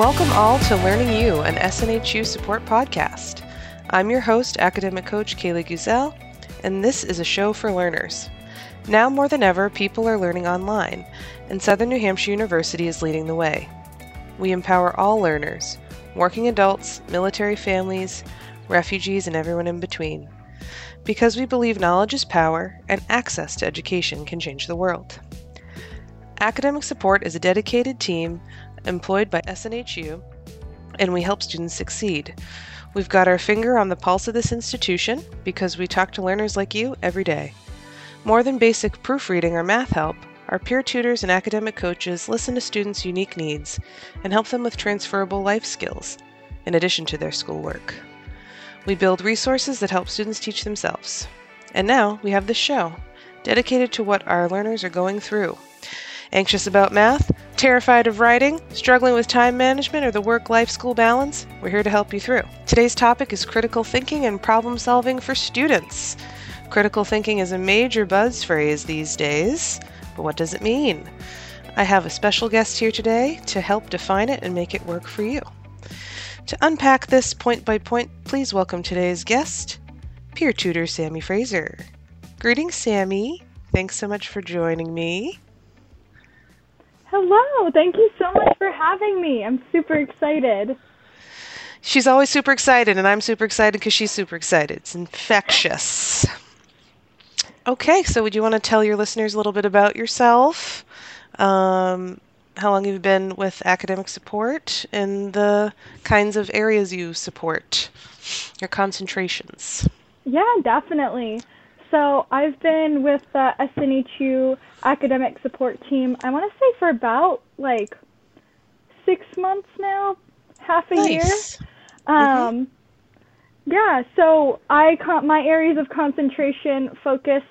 Welcome all to Learning U, an SNHU support podcast. I'm your host, academic coach Kayleigh Guzel, and this is a show for learners. Now more than ever, people are learning online, and Southern New Hampshire University is leading the way. We empower all learners working adults, military families, refugees, and everyone in between. Because we believe knowledge is power and access to education can change the world. Academic Support is a dedicated team employed by SNHU, and we help students succeed. We've got our finger on the pulse of this institution because we talk to learners like you every day. More than basic proofreading or math help, our peer tutors and academic coaches listen to students' unique needs and help them with transferable life skills, in addition to their schoolwork. We build resources that help students teach themselves. And now we have this show, dedicated to what our learners are going through. Anxious about math? Terrified of writing? Struggling with time management or the work life school balance? We're here to help you through. Today's topic is critical thinking and problem solving for students. Critical thinking is a major buzz phrase these days, but what does it mean? I have a special guest here today to help define it and make it work for you. To unpack this point by point, please welcome today's guest, peer tutor Sammy Fraser. Greetings, Sammy. Thanks so much for joining me. Hello, thank you so much for having me. I'm super excited. She's always super excited, and I'm super excited because she's super excited. It's infectious. Okay, so would you want to tell your listeners a little bit about yourself? Um, how long you've you been with academic support and the kinds of areas you support, your concentrations? Yeah, definitely. So I've been with the SNHU academic support team, I want to say for about like six months now, half a nice. year. Um, mm-hmm. Yeah, so I con- my areas of concentration focus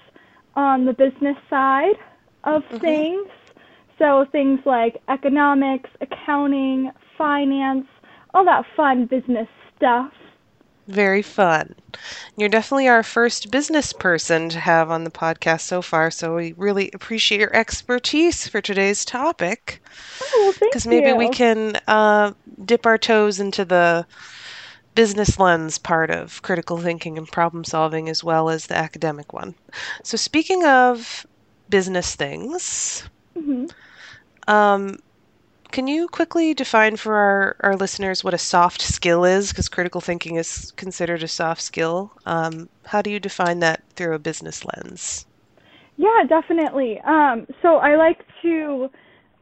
on the business side of mm-hmm. things. So things like economics, accounting, finance, all that fun business stuff. Very fun. You're definitely our first business person to have on the podcast so far, so we really appreciate your expertise for today's topic. Oh, Because maybe you. we can uh, dip our toes into the business lens part of critical thinking and problem solving as well as the academic one. So, speaking of business things, mm-hmm. um, can you quickly define for our, our listeners what a soft skill is? Because critical thinking is considered a soft skill. Um, how do you define that through a business lens? Yeah, definitely. Um, so I like to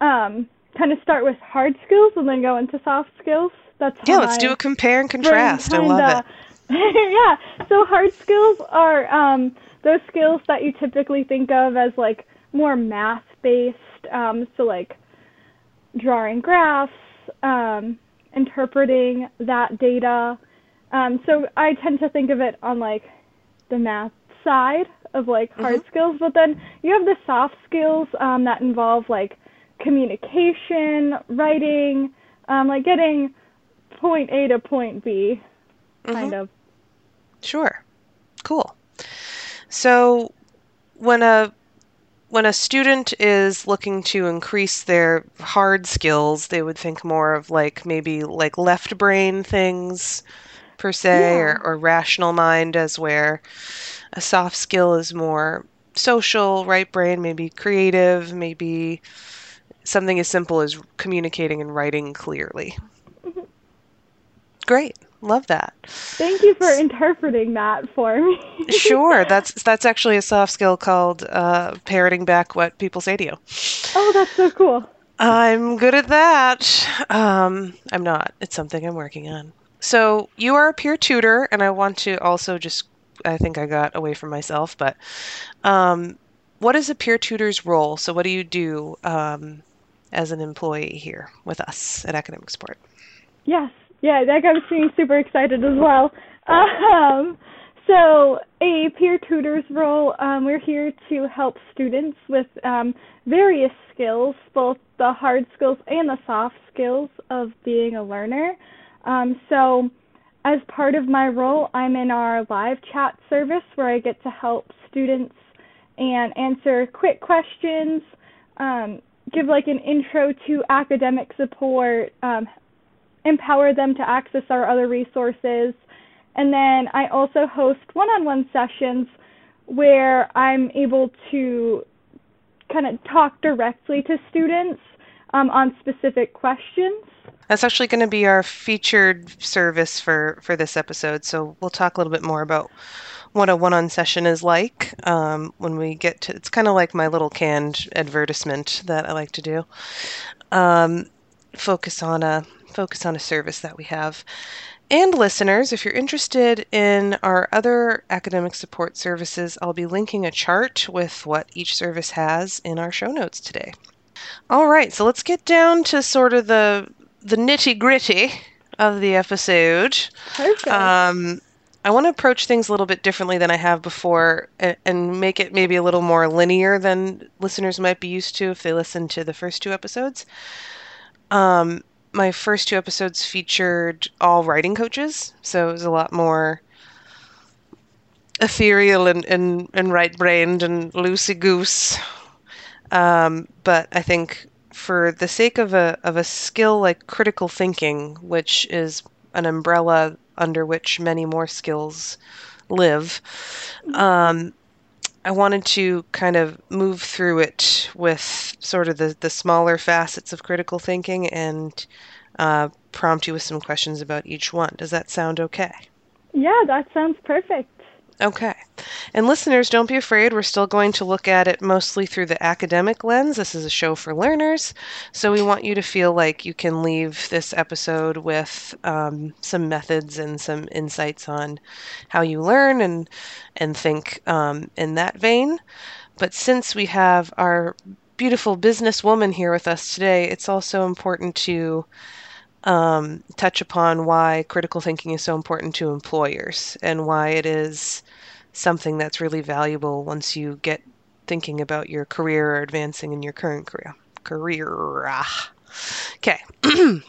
um, kind of start with hard skills and then go into soft skills. That's yeah. Let's do a compare and contrast. Kinda, I love it. yeah. So hard skills are um, those skills that you typically think of as like more math based. Um, so like drawing graphs, um, interpreting that data. Um, so I tend to think of it on like the math side of like hard mm-hmm. skills, but then you have the soft skills um, that involve like communication, writing, um, like getting point A to point B, kind mm-hmm. of. Sure. Cool. So when a when a student is looking to increase their hard skills, they would think more of like maybe like left brain things per se yeah. or, or rational mind as where a soft skill is more social, right brain, maybe creative, maybe something as simple as communicating and writing clearly. Mm-hmm. Great. Love that. Thank you for interpreting that for me. sure, that's that's actually a soft skill called uh, parroting back what people say to you. Oh, that's so cool. I'm good at that. Um, I'm not. It's something I'm working on. So you are a peer tutor, and I want to also just. I think I got away from myself, but um, what is a peer tutor's role? So what do you do um, as an employee here with us at Academic Support? Yes yeah, that got me super excited as well. Um, so, a peer tutor's role, um, we're here to help students with um, various skills, both the hard skills and the soft skills of being a learner. Um, so, as part of my role, I'm in our live chat service where I get to help students and answer quick questions, um, give like an intro to academic support, um, empower them to access our other resources. And then I also host one on one sessions where I'm able to kind of talk directly to students um, on specific questions. That's actually going to be our featured service for, for this episode. So we'll talk a little bit more about what a one-on session is like um, when we get to. It's kind of like my little canned advertisement that I like to do. Um, focus on a focus on a service that we have. And listeners, if you're interested in our other academic support services, I'll be linking a chart with what each service has in our show notes today. All right, so let's get down to sort of the the nitty gritty of the episode. Perfect. Um, I want to approach things a little bit differently than I have before and, and make it maybe a little more linear than listeners might be used to if they listen to the first two episodes. Um, my first two episodes featured all writing coaches, so it was a lot more ethereal and, and, and right brained and loosey goose. Um, but I think for the sake of a of a skill like critical thinking, which is an umbrella under which many more skills live, um, I wanted to kind of move through it with sort of the, the smaller facets of critical thinking and uh, prompt you with some questions about each one. Does that sound okay? Yeah, that sounds perfect. Okay. And listeners, don't be afraid. We're still going to look at it mostly through the academic lens. This is a show for learners. So we want you to feel like you can leave this episode with um, some methods and some insights on how you learn and, and think um, in that vein. But since we have our beautiful businesswoman here with us today, it's also important to um, touch upon why critical thinking is so important to employers and why it is something that's really valuable once you get thinking about your career or advancing in your current career. Career. Ah. Okay.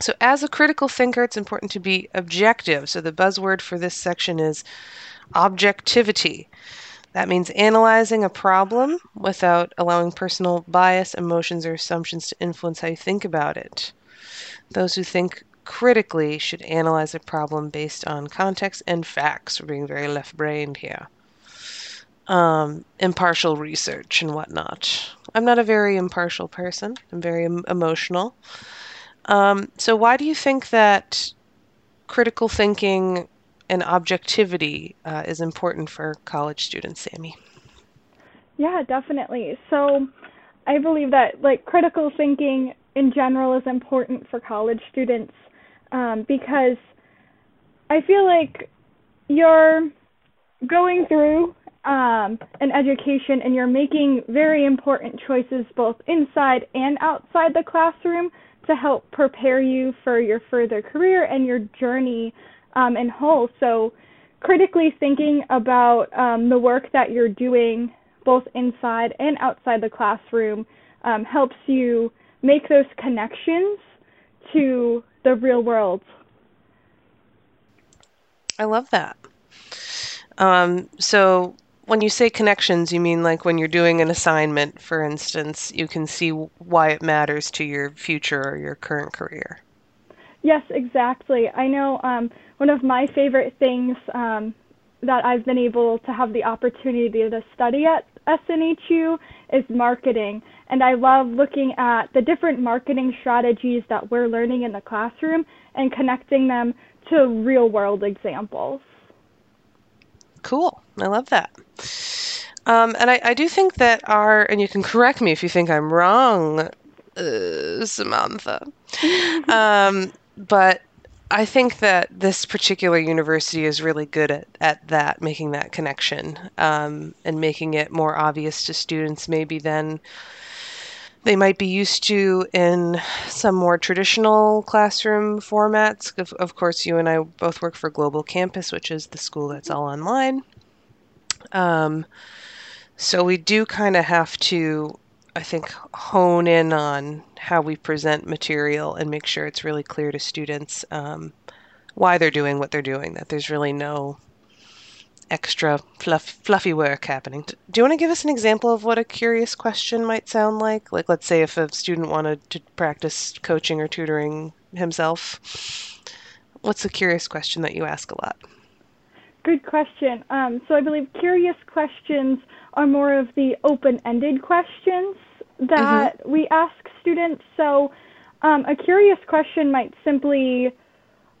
so, as a critical thinker, it's important to be objective. So, the buzzword for this section is objectivity. That means analyzing a problem without allowing personal bias, emotions, or assumptions to influence how you think about it. Those who think critically should analyze a problem based on context and facts. We're being very left brained here. Um, impartial research and whatnot. I'm not a very impartial person, I'm very em- emotional. Um, so, why do you think that critical thinking and objectivity uh, is important for college students, Sammy? Yeah, definitely. So, I believe that like critical thinking in general is important for college students um, because I feel like you're going through um, an education and you're making very important choices both inside and outside the classroom to help prepare you for your further career and your journey um, in whole. So, critically thinking about um, the work that you're doing both inside and outside the classroom um, helps you make those connections to the real world. I love that. Um, so when you say connections, you mean like when you're doing an assignment, for instance, you can see why it matters to your future or your current career. Yes, exactly. I know um, one of my favorite things um, that I've been able to have the opportunity to study at SNHU is marketing. And I love looking at the different marketing strategies that we're learning in the classroom and connecting them to real world examples. Cool. I love that. Um, and I, I, do think that our, and you can correct me if you think I'm wrong, uh, Samantha, um, but I think that this particular university is really good at, at that, making that connection um, and making it more obvious to students, maybe than they might be used to in some more traditional classroom formats. Of, of course, you and I both work for Global Campus, which is the school that's all online. Um, so we do kind of have to, I think, hone in on how we present material and make sure it's really clear to students um, why they're doing what they're doing, that there's really no extra fluff, fluffy work happening. Do you want to give us an example of what a curious question might sound like? Like, let's say if a student wanted to practice coaching or tutoring himself, what's a curious question that you ask a lot? Good question. Um, so I believe curious questions are more of the open-ended questions that mm-hmm. we ask students. So um, a curious question might simply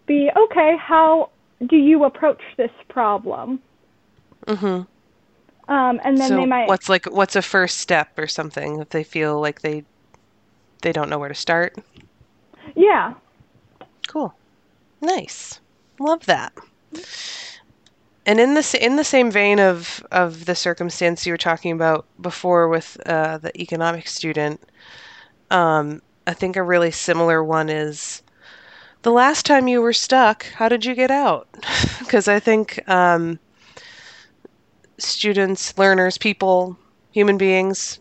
be, okay, how do you approach this problem? Mm-hmm. Um, and then so they might. What's like what's a first step or something if they feel like they they don't know where to start? Yeah. Cool. Nice. Love that. And in the in the same vein of of the circumstance you were talking about before with uh, the economic student, um, I think a really similar one is the last time you were stuck. How did you get out? Because I think um, students, learners, people, human beings,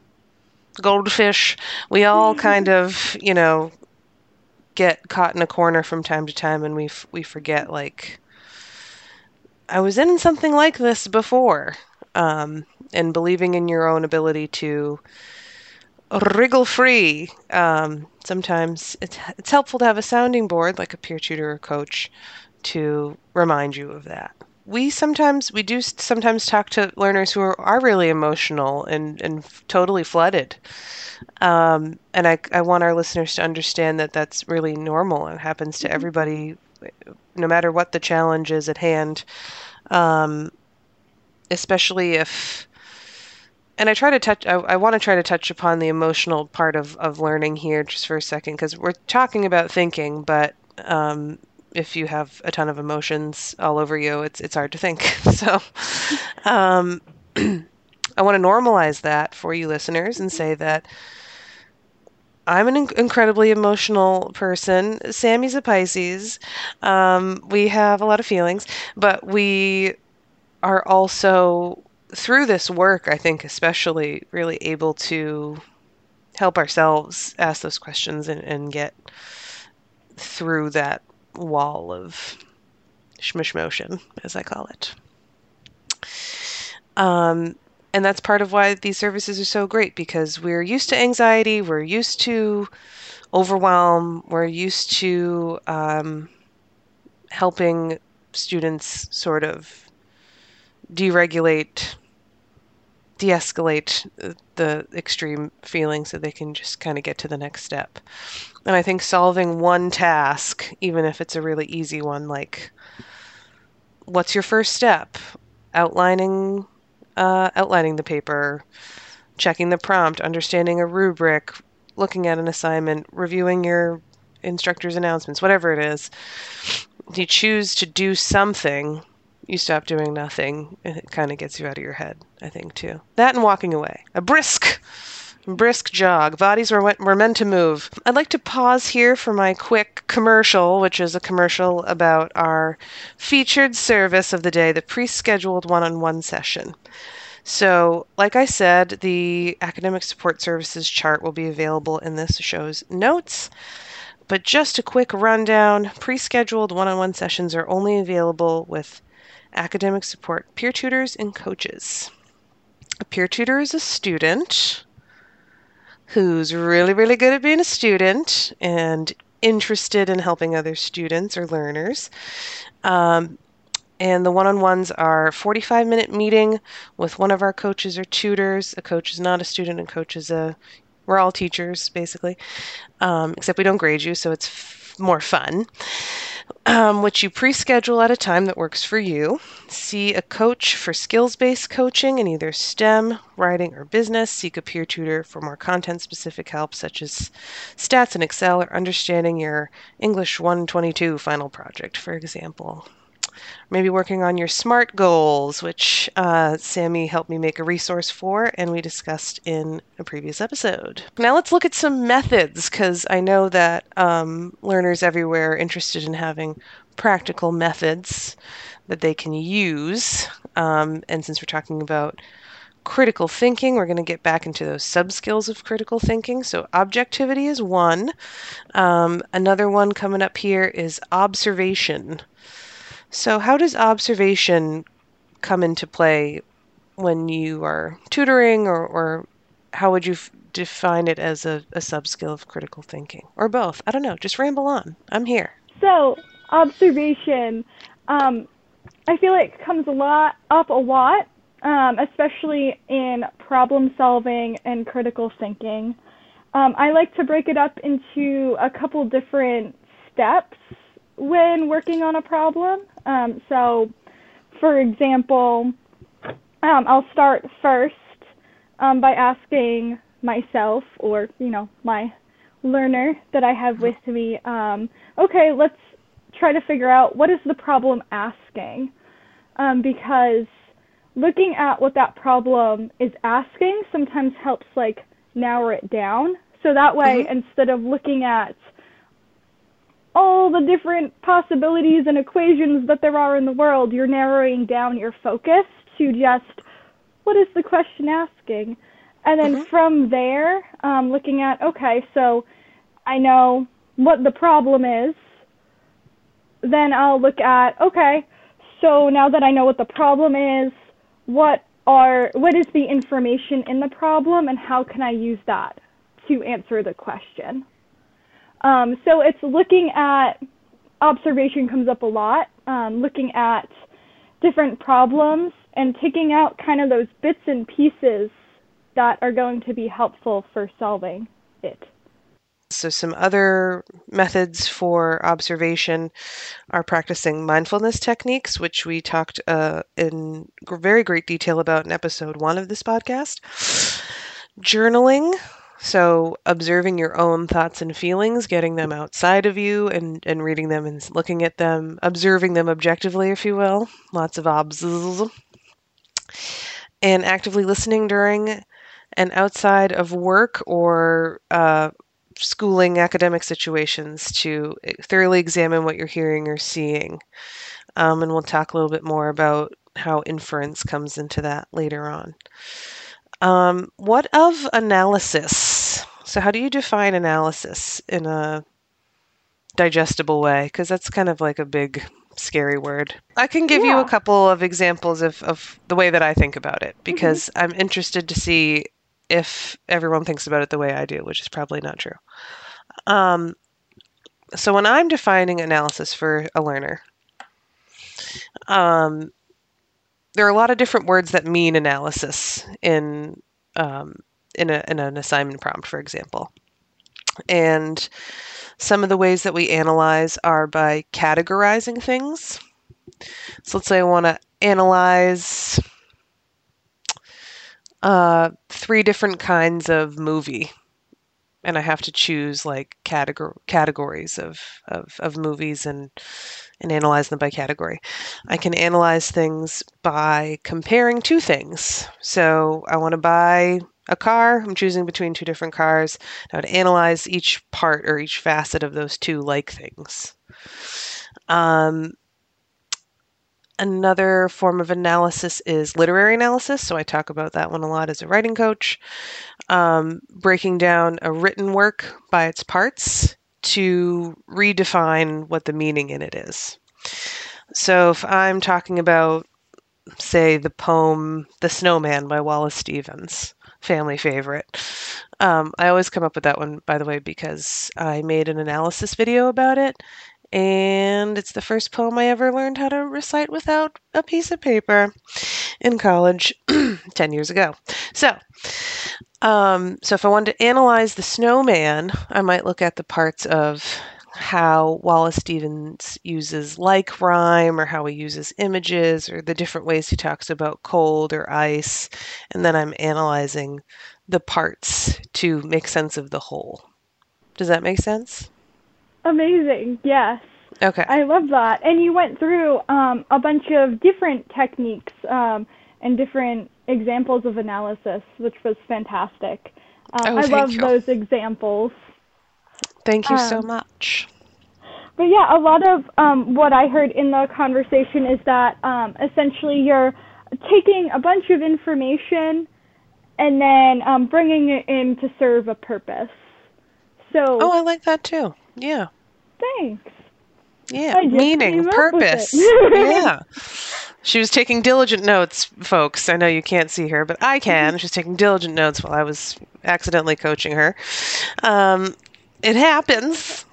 goldfish, we all kind of, you know, get caught in a corner from time to time and we f- we forget like I was in something like this before. Um, and believing in your own ability to wriggle free. Um, sometimes it's, it's helpful to have a sounding board like a peer tutor or coach to remind you of that we sometimes we do sometimes talk to learners who are, are really emotional and and totally flooded um, and I, I want our listeners to understand that that's really normal it happens to mm-hmm. everybody no matter what the challenge is at hand um, especially if and I try to touch I, I want to try to touch upon the emotional part of, of learning here just for a second because we're talking about thinking but um, if you have a ton of emotions all over you, it's it's hard to think. so, um, I want to normalize that for you listeners and say that I'm an in- incredibly emotional person. Sammy's a Pisces. Um, we have a lot of feelings, but we are also through this work. I think, especially, really able to help ourselves ask those questions and, and get through that wall of shmish motion, as I call it. Um, and that's part of why these services are so great because we're used to anxiety, we're used to overwhelm, we're used to um, helping students sort of deregulate, de escalate the extreme feelings so they can just kind of get to the next step. And I think solving one task, even if it's a really easy one, like what's your first step? Outlining uh, outlining the paper, checking the prompt, understanding a rubric, looking at an assignment, reviewing your instructor's announcements, whatever it is. You choose to do something, you stop doing nothing, and it kind of gets you out of your head, I think, too. That and walking away. A brisk brisk jog. Bodies were, were meant to move. I'd like to pause here for my quick commercial, which is a commercial about our featured service of the day, the pre scheduled one on one session. So, like I said, the academic support services chart will be available in this show's notes. But just a quick rundown pre scheduled one on one sessions are only available with academic support peer tutors and coaches. A peer tutor is a student who's really, really good at being a student and interested in helping other students or learners. Um, and the one on ones are 45 minute meeting with one of our coaches or tutors. A coach is not a student, and coach is a we're all teachers basically, um, except we don't grade you, so it's more fun um, which you pre schedule at a time that works for you. See a coach for skills based coaching in either STEM, writing, or business. Seek a peer tutor for more content specific help, such as stats in Excel or understanding your English 122 final project, for example maybe working on your SMART goals, which uh, Sammy helped me make a resource for and we discussed in a previous episode. Now let's look at some methods because I know that um, learners everywhere are interested in having practical methods that they can use. Um, and since we're talking about critical thinking. We're going to get back into those sub skills of critical thinking. So, objectivity is one. Um, another one coming up here is observation. So, how does observation come into play when you are tutoring, or, or how would you f- define it as a, a sub skill of critical thinking, or both? I don't know. Just ramble on. I'm here. So, observation, um, I feel like comes a lot up a lot, um, especially in problem solving and critical thinking. Um, I like to break it up into a couple different steps when working on a problem. Um, so, for example, um, I'll start first um, by asking myself or you know my learner that I have with me, um, okay, let's try to figure out what is the problem asking, um, because looking at what that problem is asking sometimes helps like narrow it down. So that way, mm-hmm. instead of looking at all the different possibilities and equations that there are in the world, you're narrowing down your focus to just what is the question asking? And then mm-hmm. from there, um, looking at, okay, so I know what the problem is. Then I'll look at, okay, so now that I know what the problem is, what are what is the information in the problem and how can I use that to answer the question? Um, so it's looking at observation comes up a lot, um, looking at different problems and picking out kind of those bits and pieces that are going to be helpful for solving it. So, some other methods for observation are practicing mindfulness techniques, which we talked uh, in very great detail about in episode one of this podcast. Journaling, so observing your own thoughts and feelings, getting them outside of you and, and reading them and looking at them, observing them objectively, if you will. Lots of obs. And actively listening during and outside of work or uh, schooling academic situations to thoroughly examine what you're hearing or seeing. Um, and we'll talk a little bit more about how inference comes into that later on. Um, what of analysis? So, how do you define analysis in a digestible way? Because that's kind of like a big, scary word. I can give yeah. you a couple of examples of, of the way that I think about it because mm-hmm. I'm interested to see if everyone thinks about it the way I do, which is probably not true. Um, so when I'm defining analysis for a learner, um, there are a lot of different words that mean analysis in um, in, a, in an assignment prompt, for example. And some of the ways that we analyze are by categorizing things. So let's say I want to analyze uh, three different kinds of movie, and I have to choose like categor- categories of, of, of movies and and analyze them by category. I can analyze things by comparing two things. So I want to buy a car. I'm choosing between two different cars. I would analyze each part or each facet of those two like things. Um, Another form of analysis is literary analysis. So I talk about that one a lot as a writing coach. Um, breaking down a written work by its parts to redefine what the meaning in it is. So if I'm talking about, say, the poem The Snowman by Wallace Stevens, family favorite. Um, I always come up with that one, by the way, because I made an analysis video about it, and it's the first poem I ever learned how to recite without a piece of paper in college 10 years ago. So, um, so if I wanted to analyze the snowman, I might look at the parts of how Wallace Stevens uses like rhyme or how he uses images or the different ways he talks about cold or ice. And then I'm analyzing the parts to make sense of the whole. Does that make sense? Amazing. Yes. Okay. I love that. And you went through um, a bunch of different techniques um, and different examples of analysis, which was fantastic. Uh, oh, I love you. those examples. Thank you um, so much. But yeah, a lot of um, what I heard in the conversation is that um, essentially you're taking a bunch of information and then um, bringing it in to serve a purpose. So. Oh, I like that too. Yeah. Thanks. Yeah, meaning, purpose. yeah. She was taking diligent notes, folks. I know you can't see her, but I can. She's taking diligent notes while I was accidentally coaching her. Um, it happens.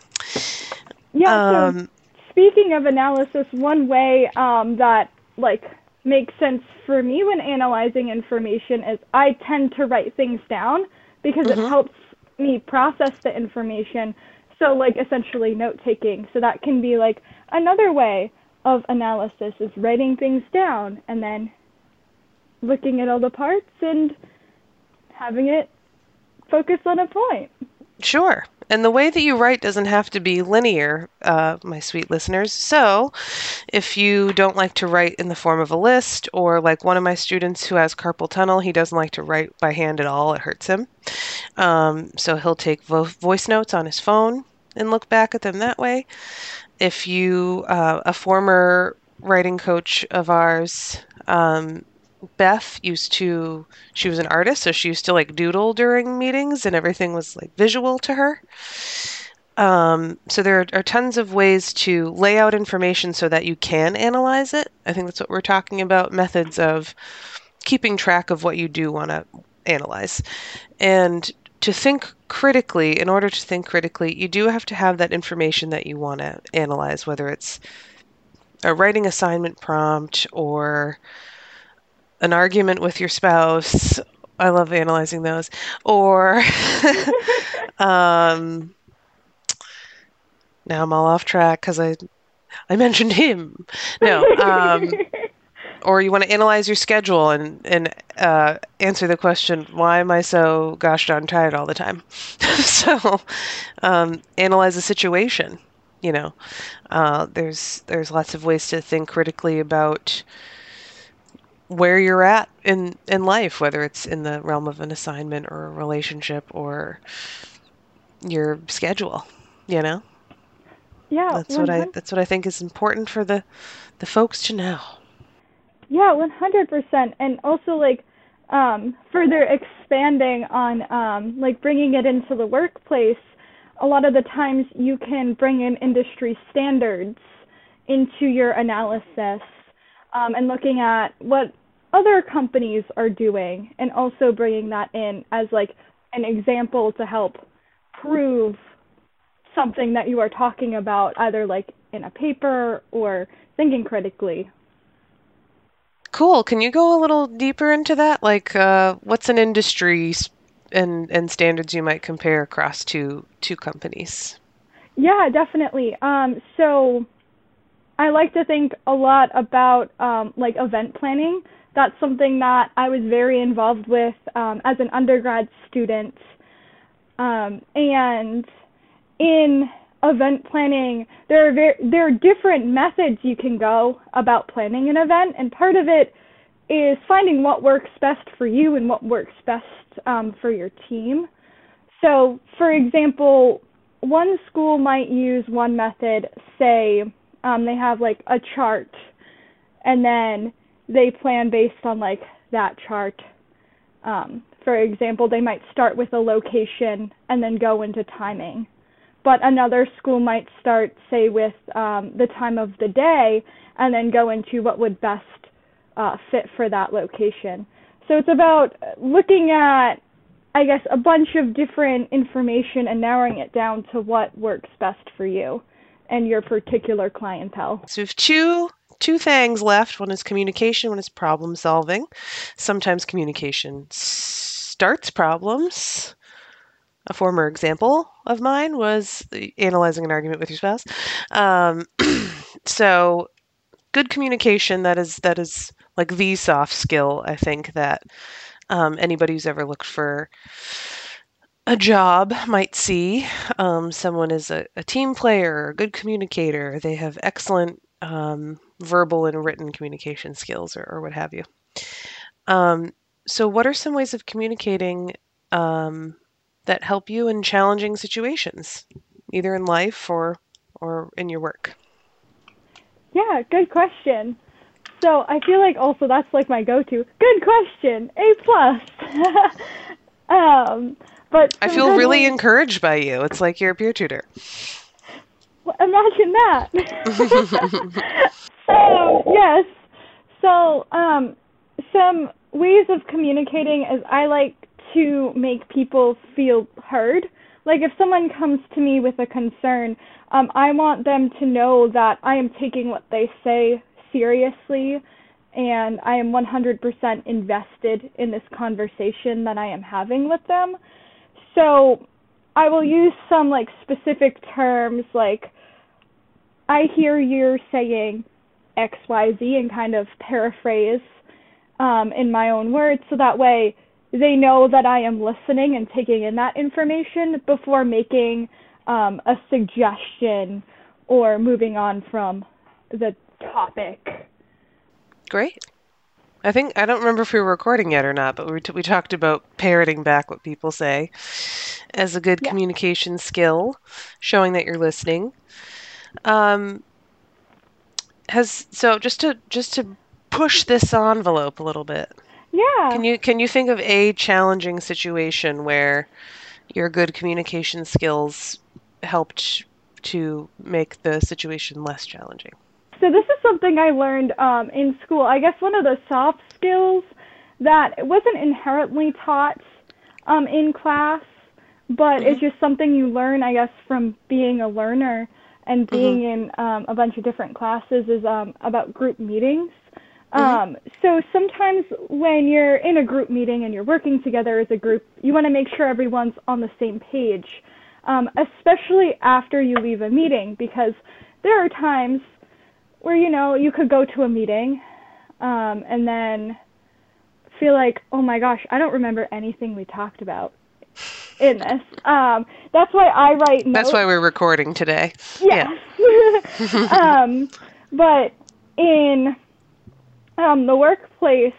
Yeah. So Um, speaking of analysis, one way um, that like makes sense for me when analyzing information is I tend to write things down because it helps me process the information. So like essentially note taking. So that can be like another way of analysis is writing things down and then looking at all the parts and having it focus on a point. Sure. And the way that you write doesn't have to be linear, uh, my sweet listeners. So, if you don't like to write in the form of a list, or like one of my students who has carpal tunnel, he doesn't like to write by hand at all, it hurts him. Um, so, he'll take vo- voice notes on his phone and look back at them that way. If you, uh, a former writing coach of ours, um, Beth used to, she was an artist, so she used to like doodle during meetings and everything was like visual to her. Um, so there are, are tons of ways to lay out information so that you can analyze it. I think that's what we're talking about methods of keeping track of what you do want to analyze. And to think critically, in order to think critically, you do have to have that information that you want to analyze, whether it's a writing assignment prompt or an argument with your spouse. I love analyzing those. Or, um, now I'm all off track because I, I mentioned him. No, um, or you want to analyze your schedule and and uh, answer the question, why am I so gosh darn tired all the time? so, um, analyze the situation. You know, uh, there's there's lots of ways to think critically about where you're at in in life, whether it's in the realm of an assignment or a relationship or your schedule. You know, yeah, that's what I that's what I think is important for the the folks to know. Yeah, one hundred percent, and also like um, further expanding on um, like bringing it into the workplace. A lot of the times you can bring in industry standards into your analysis um, and looking at what other companies are doing, and also bringing that in as like an example to help prove something that you are talking about, either like in a paper or thinking critically. Cool. Can you go a little deeper into that? Like, uh, what's an industry and and standards you might compare across two two companies? Yeah, definitely. Um, so I like to think a lot about um, like event planning. That's something that I was very involved with um, as an undergrad student. Um, and in event planning, there are there are different methods you can go about planning an event, and part of it is finding what works best for you and what works best um, for your team. So, for example, one school might use one method, say um, they have like a chart, and then they plan based on like that chart. Um, for example, they might start with a location and then go into timing. But another school might start, say, with um, the time of the day and then go into what would best uh, fit for that location. So it's about looking at, I guess, a bunch of different information and narrowing it down to what works best for you and your particular clientele. So we have two two things left. One is communication. One is problem solving. Sometimes communication starts problems. A former example of mine was analyzing an argument with your spouse. Um, so good communication that is that is like the soft skill I think that um, anybody who's ever looked for a job might see. Um, someone is a, a team player, a good communicator. They have excellent um, verbal and written communication skills, or, or what have you. Um, so, what are some ways of communicating um, that help you in challenging situations, either in life or or in your work? Yeah, good question. So I feel like also that's like my go-to. Good question, A plus. um, but I feel really when- encouraged by you. It's like you're a peer tutor. Well, imagine that. so yes, So, um, some ways of communicating is I like to make people feel heard. Like if someone comes to me with a concern, um, I want them to know that I am taking what they say seriously and I am 100% invested in this conversation that I am having with them. So I will use some like specific terms like I hear you're saying XYZ and kind of paraphrase um, in my own words so that way they know that I am listening and taking in that information before making um, a suggestion or moving on from the topic. Great. I think I don't remember if we were recording yet or not, but we t- we talked about parroting back what people say as a good Yeah. communication skill, showing that you're listening. Um, has so just to just to push this envelope a little bit. Yeah. Can you can you think of a challenging situation where your good communication skills helped to make the situation less challenging? So this is something I learned um, in school. I guess one of the soft skills that it wasn't inherently taught um, in class, but it's just something you learn, I guess, from being a learner and being in um, a bunch of different classes is um, about group meetings. Um, so sometimes when you're in a group meeting and you're working together as a group, you want to make sure everyone's on the same page, um, especially after you leave a meeting, because there are times where you know you could go to a meeting um, and then feel like, oh my gosh, I don't remember anything we talked about in this. Um, that's why I write notes. That's why we're recording today. Yes. um, but in um, the workplace,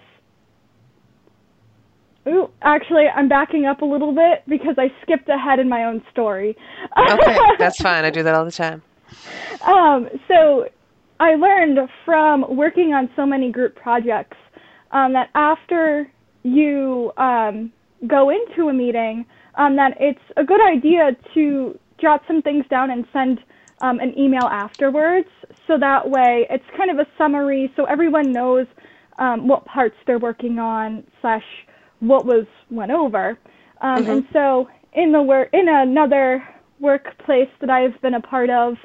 ooh, actually, I'm backing up a little bit because I skipped ahead in my own story. Okay, that's fine. I do that all the time. um, so I learned from working on so many group projects um, that after you um, go into a meeting, um, that it's a good idea to jot some things down and send um, an email afterwards. So that way, it's kind of a summary, so everyone knows um, what parts they're working on slash what was went over. Um, And so in the work in another workplace that I've been a part of,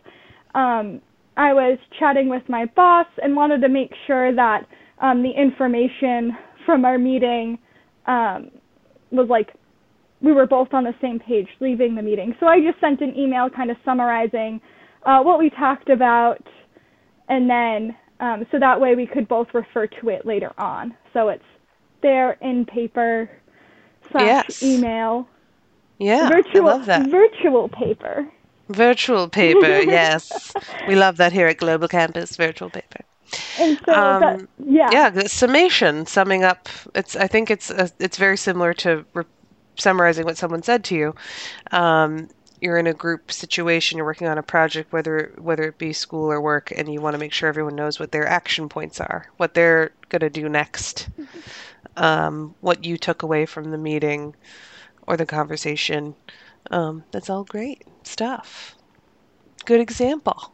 um, I was chatting with my boss and wanted to make sure that um, the information from our meeting um, was like we were both on the same page leaving the meeting. So I just sent an email kind of summarizing uh, what we talked about, and then um, so that way we could both refer to it later on. So it's there in paper slash Yes. email. Yeah, virtual I love that. virtual paper. Virtual paper, yes. We love that here at Global Campus, virtual paper. And so that, Um, yeah. Yeah, the summation, summing up. It's. I think it's. uh it's very similar to re- summarizing what someone said to you. Um, you're in a group situation. You're working on a project, whether whether it be school or work, and you want to make sure everyone knows what their action points are, what they're gonna do next, um, what you took away from the meeting or the conversation. Um, that's all great stuff. Good example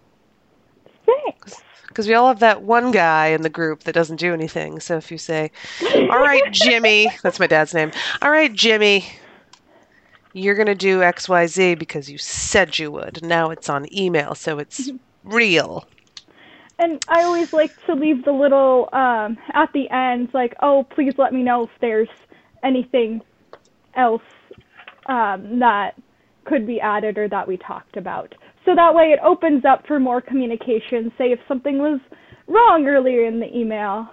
Thanks. because we all have that one guy in the group that doesn't do anything. So if you say, "All right, Jimmy," that's my dad's name. "All right, Jimmy, you're gonna do X, Y, Z because you said you would. Now it's on email, so it's real." And I always like to leave the little um, at the end, like, oh, please let me know if there's anything else um, that could be added or that we talked about. So that way it opens up for more communication. Say if something was wrong earlier in the email,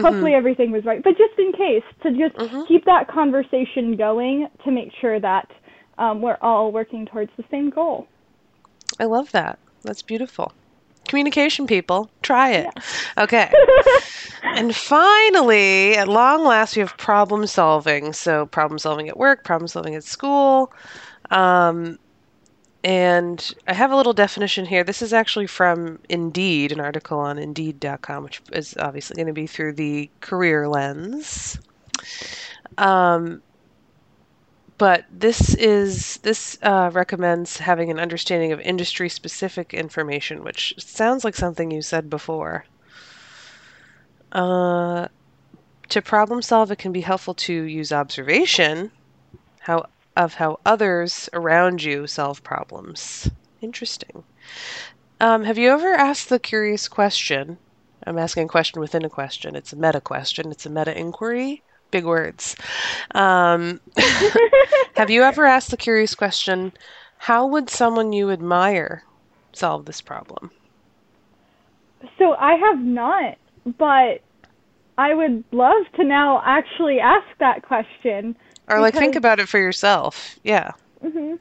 hopefully everything was right. But just in case, to just keep that conversation going to make sure that um, we're all working towards the same goal. I love that. That's beautiful. Communication, people, try it. Okay. and finally, at long last, we have problem solving. So, problem solving at work, problem solving at school. Um, and I have a little definition here. This is actually from Indeed, an article on Indeed.com, which is obviously going to be through the career lens. Um, but this is this uh, recommends having an understanding of industry-specific information, which sounds like something you said before. Uh, to problem solve, it can be helpful to use observation how, of how others around you solve problems. Interesting. Um, have you ever asked the curious question? I'm asking a question within a question. It's a meta question, it's a meta inquiry. Big words. Um, have you ever asked the curious question how would someone you admire solve this problem? So I have not, but I would love to now actually ask that question. Or like think about it for yourself. Yeah. Mhm.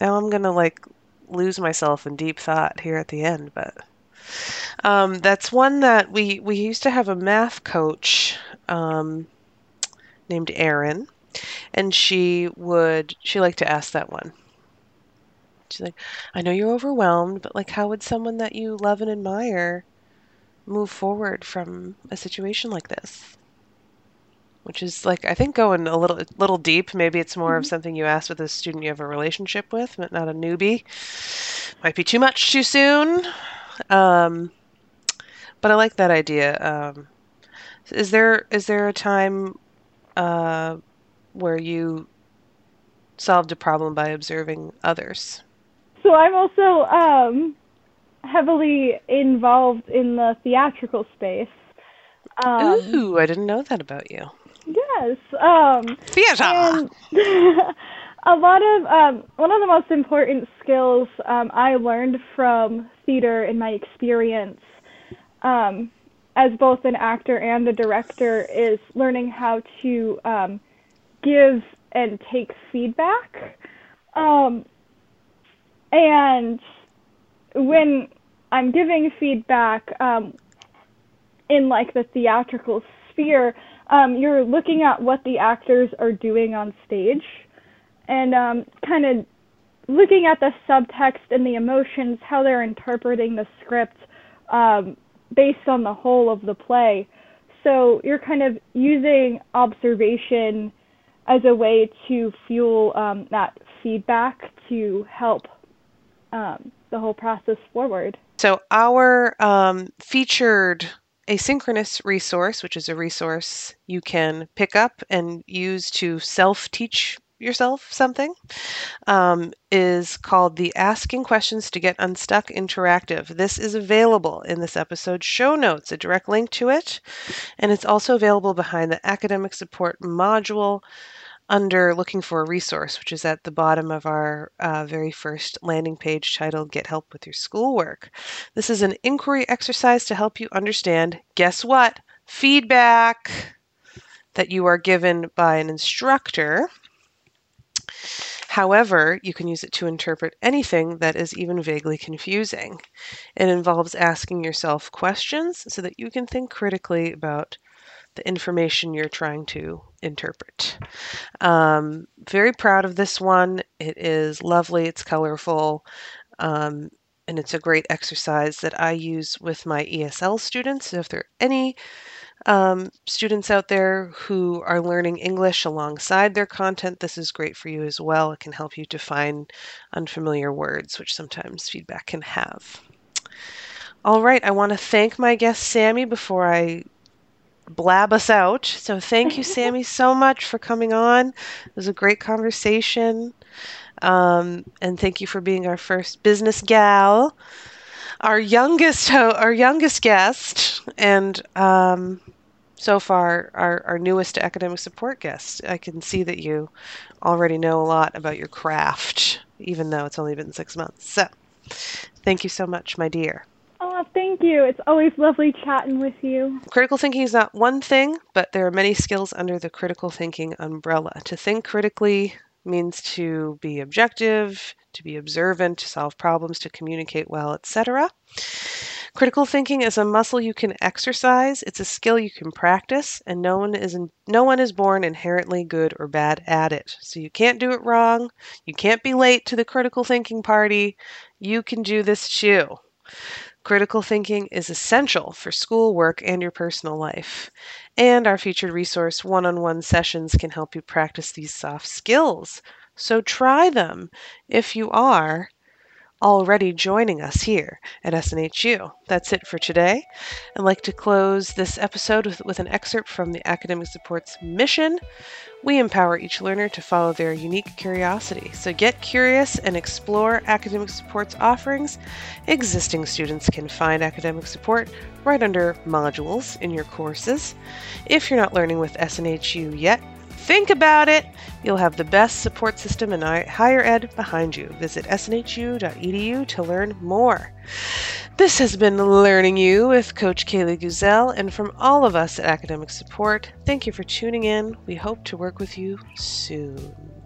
Now I'm gonna like lose myself in deep thought here at the end, but um, that's one that we we used to have a math coach um, named Erin, and she would she liked to ask that one. She's like, I know you're overwhelmed, but like, how would someone that you love and admire move forward from a situation like this? Which is like I think going a little little deep. Maybe it's more of something you ask with a student you have a relationship with, but not a newbie. Might be too much too soon. Um, but I like that idea. Um, is there is there a time uh, where you solved a problem by observing others? So I'm also um, heavily involved in the theatrical space. Um, Ooh, I didn't know that about you. Yes. Um, Theater. a lot of um, one of the most important skills um, I learned from theater in my experience um, as both an actor and a director is learning how to um, give and take feedback. Um, and when I'm giving feedback um, in like the theatrical sphere, um, you're looking at what the actors are doing on stage and um, kind of looking at the subtext and the emotions, how they're interpreting the script um, based on the whole of the play. So you're kind of using observation as a way to fuel um, that feedback to help um, the whole process forward. So our um, featured asynchronous resource, which is a resource you can pick up and use to self-teach yourself something um, is called the Asking Questions to Get Unstuck Interactive. This is available in this episode's show notes, a direct link to it, and it's also available behind the academic support module under looking for a resource, which is at the bottom of our uh, very first landing page titled Get Help with Your Schoolwork. This is an inquiry exercise to help you understand guess what? Feedback that you are given by an instructor However, you can use it to interpret anything that is even vaguely confusing. It involves asking yourself questions so that you can think critically about the information you're trying to interpret. Um, very proud of this one. It is lovely, it's colorful, um, and it's a great exercise that I use with my ESL students. So if there are any um, students out there who are learning English alongside their content, this is great for you as well. It can help you define unfamiliar words, which sometimes feedback can have. All right, I want to thank my guest Sammy before I blab us out. So thank you, Sammy, so much for coming on. It was a great conversation. Um, and thank you for being our first business gal, our youngest ho- our youngest guest, and um, so far our, our newest academic support guest. I can see that you already know a lot about your craft, even though it's only been six months. So thank you so much, my dear. Oh, thank you. It's always lovely chatting with you. Critical thinking is not one thing, but there are many skills under the critical thinking umbrella. To think critically means to be objective, to be observant, to solve problems, to communicate well, etc. Critical thinking is a muscle you can exercise, it's a skill you can practice, and no one is in, no one is born inherently good or bad at it. So you can't do it wrong. You can't be late to the critical thinking party. You can do this too. Critical thinking is essential for school, work, and your personal life. And our featured resource one on one sessions can help you practice these soft skills. So try them. If you are already joining us here at SNHU. That's it for today. I'd like to close this episode with, with an excerpt from the Academic Support's mission. We empower each learner to follow their unique curiosity. So get curious and explore Academic Support's offerings. Existing students can find academic support right under modules in your courses. If you're not learning with SNHU yet, think about it. You'll have the best support system in higher ed behind you. Visit snhu.edu to learn more. This has been Learning U with Coach Kayleigh Guzel, and from all of us at Academic Support, thank you for tuning in. We hope to work with you soon.